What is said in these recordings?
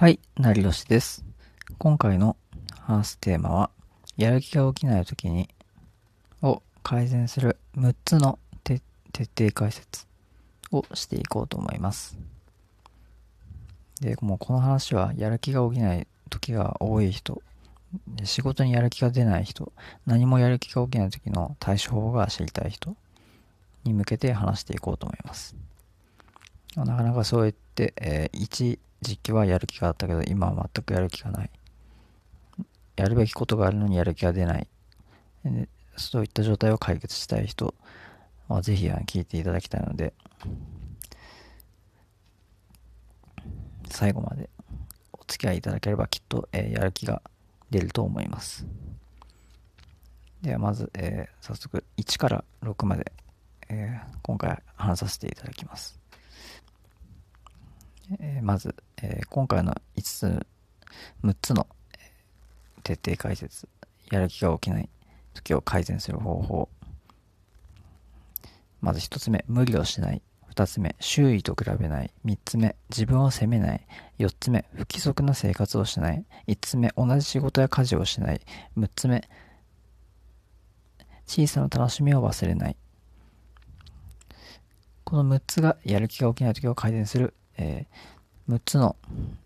はい、成吉です。今回の話すテーマは、やる気が起きない時に、を改善する6つの徹底解説をしていこうと思います。で、もうこの話は、やる気が起きない時が多い人、仕事にやる気が出ない人、何もやる気が起きない時の対処法が知りたい人に向けて話していこうと思います。なかなかそう言って、えー一時期はやる気があったけど、今は全くやる気がない。やるべきことがあるのにやる気が出ない。そういった状態を解決したい人は、ぜひ聞いていただきたいので、最後までお付き合いいただければきっと、えやる気が出ると思います。ではまず、えー早速1から6まで、えー今回話させていただきます。えーまず、えー今回の5つ、6つの、え徹底解説、やる気が起きない時を改善する方法。まず1つ目、無理をしない。2つ目、周囲と比べない。3つ目、自分を責めない。4つ目、不規則な生活をしない。5つ目、同じ仕事や家事をしない。6つ目、小さな楽しみを忘れない。この6つがやる気が起きない時を改善する、えー6つの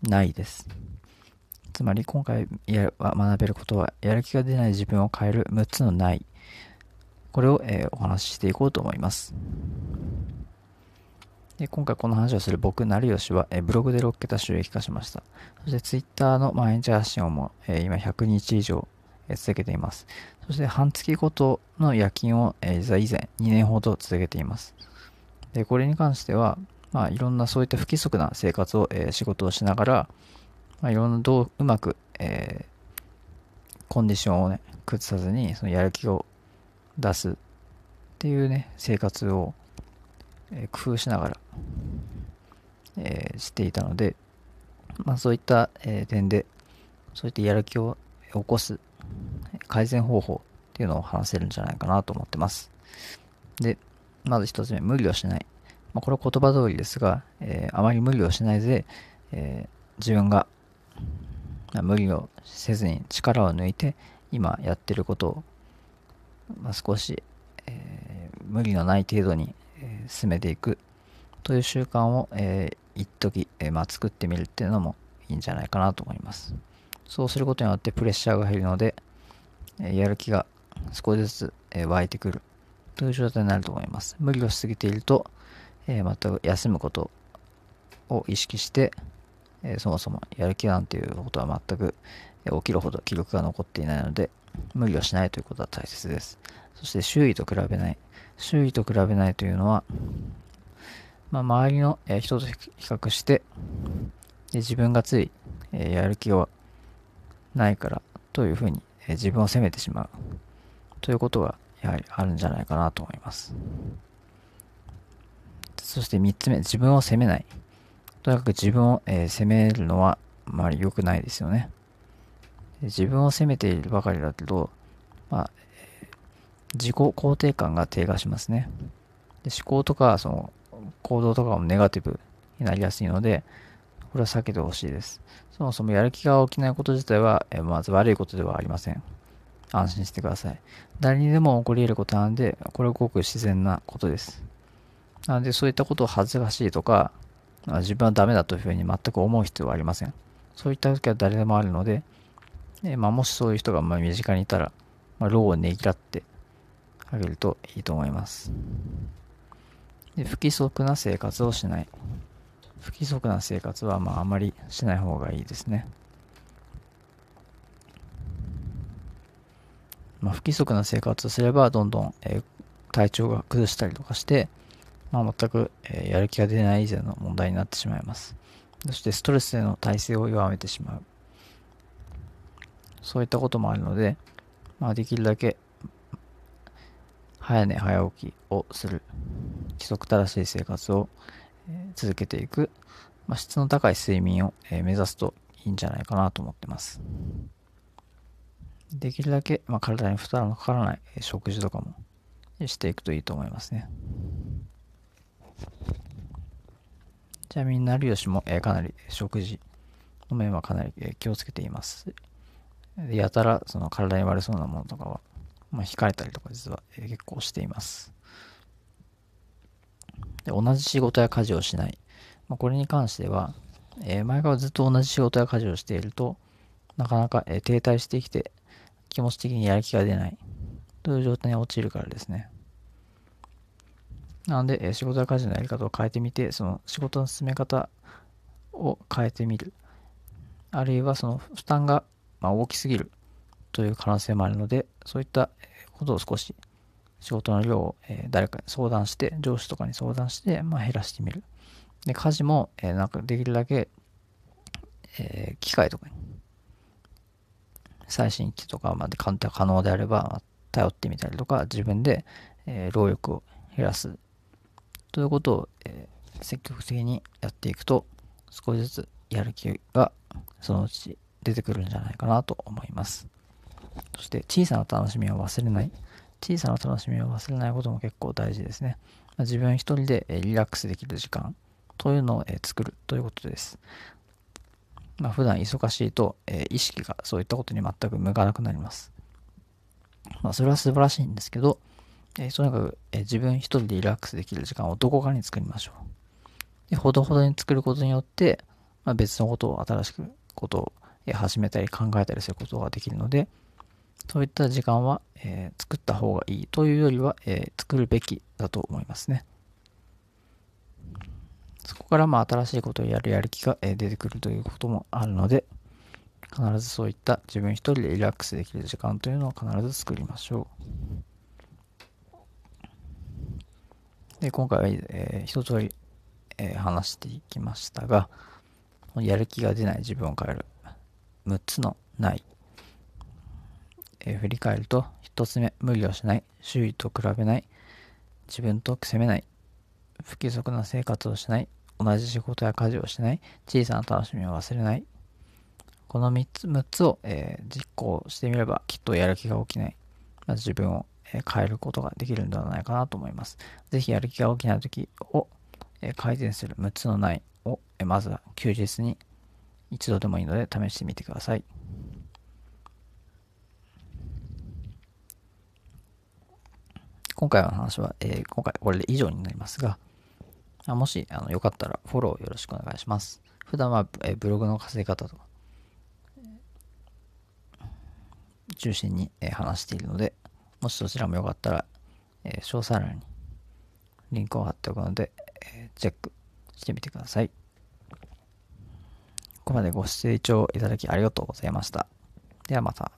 ないです。つまり今回や学べることは、やる気が出ない自分を変える6つのない。これを、えーお話ししていこうと思います。で今回この話をする僕、成吉は、えーブログで6桁収益化しました。そしてツイッターの毎日発信をも、えー今100日以上、えー続けています。そして半月ごとの夜勤を、えー以前2年ほど続けています。で、これに関しては、まあいろんなそういった不規則な生活を、えー仕事をしながら、まあ、いろんなどううまく、えーコンディションをね、崩さずに、そのやる気を出すっていうね、生活を、えー工夫しながら、えーしていたので、まあそういった、えー点で、そういったやる気を起こす改善方法っていうのを話せるんじゃないかなと思ってます。で、まず一つ目、無理をしない。まあ、これは言葉通りですが、えーあまり無理をしないで、えー自分が無理をせずに力を抜いて今やってることを、まあ、少し、えー無理のない程度に、え進めていくという習慣を、えー一時、えまあ、作ってみるっていうのもいいんじゃないかなと思います。そうすることによってプレッシャーが減るので、えやる気が少しずつ、え湧いてくるという状態になると思います。無理をしすぎていると、えー全く休むことを意識して、えーそもそもやる気なんていうことは全く、起きるほど記録が残っていないので、無理をしないということは大切です。そして周囲と比べない。周囲と比べないというのは、まあ、周りの、人と比較して、で自分がつい、えやる気がないからというふうに、え自分を責めてしまうということがやはりあるんじゃないかなと思います。そして3つ目、自分を責めない。とにかく自分を、えー責めるのはあまり良くないですよね。自分を責めているばかりだけど、まあ、え自己肯定感が低下しますね。で思考とか、その、行動とかもネガティブになりやすいので、これは避けてほしいです。そもそもやる気が起きないこと自体は、えまず悪いことではありません。安心してください。誰にでも起こり得ることなので、これはごく自然なことです。なので、そういったことを恥ずかしいとか、自分はダメだというふうに全く思う必要はありません。そういった時は誰でもあるので、えまあ、もしそういう人がまあ身近にいたら、まあ、労をねぎらってあげるといいと思います。で不規則な生活をしない。不規則な生活はまああまりしない方がいいですね。まあ、不規則な生活をすればどんどん、えー体調が崩したりとかして、まあ、全く、えやる気が出ない以前の問題になってしまいます。そしてストレスへの耐性を弱めてしまう。そういったこともあるので、まあ、できるだけ早寝早起きをする規則正しい生活を、続けていく、まあ、質の高い睡眠を、目指すといいんじゃないかなと思ってます。できるだけ、まあ、体に負担のかからない食事とかもしていくといいと思いますね。ちなみに、成吉も、えーかなり食事の面はかなりえ気をつけています。やたらその体に悪そうなものとかは、まあ、控えたりとか実は結構しています。で同じ仕事や家事をしない。まあ、これに関しては、え、前からずっと同じ仕事や家事をしていると、なかなか、え、停滞してきて、気持ち的にやる気が出ないという状態に陥るからですね。なので、え、仕事や家事のやり方を変えてみて、その仕事の進め方を変えてみる。あるいはその負担が、ま、大きすぎるという可能性もあるので、そういったことを少し仕事の量を、え、誰かに相談して、上司とかに相談して、ま、減らしてみる。で、家事も、え、なんかできるだけ、えー、機械とかに、最新機とかまで簡単可能であれば、頼ってみたりとか、自分で、え、労力を減らすということを、えー、積極的にやっていくと、少しずつやる気がそのうち出てくるんじゃないかなと思います。そして小さな楽しみを忘れない。小さな楽しみを忘れないことも結構大事ですね。自分一人でリラックスできる時間というのを作るということです。まあ、普段忙しいと、え意識がそういったことに全く向かなくなります。まあ、それは素晴らしいんですけど、えとにかく、え自分一人でリラックスできる時間をどこかに作りましょう。で、ほどほどに作ることによって、まあ、別のことを新しくことを始めたり考えたりすることができるので、そういった時間は、えー、作った方がいいというよりは、えー、作るべきだと思いますね。そこからまあ新しいことをやるやる気が、出てくるということもあるので、必ずそういった自分一人でリラックスできる時間というのを必ず作りましょう。で、今回は、えー、一通り、えー、話していきましたが、やる気が出ない自分を変える6つのない。えー、振り返ると、1つ目、無理をしない、周囲と比べない、自分と責めない、不規則な生活をしない、同じ仕事や家事をしない、小さな楽しみを忘れない。この3つ ,6 つを、えー、実行してみれば、きっとやる気が起きない、まず自分を、変えることができるんではないかなと思います。ぜひやる気が起きな時を、改善する6つのないを、まずは休日に一度でもいいので試してみてください。今回の話は、えー、今回これで以上になりますが、もしあのよかったらフォローよろしくお願いします。普段は、えー、ブログの稼ぎ方とか、中心に、えー、話しているので、もしどちらもよかったら、えー、詳細欄にリンクを貼っておくので、えー、チェックしてみてください。ここまでご視聴いただきありがとうございました。ではまた。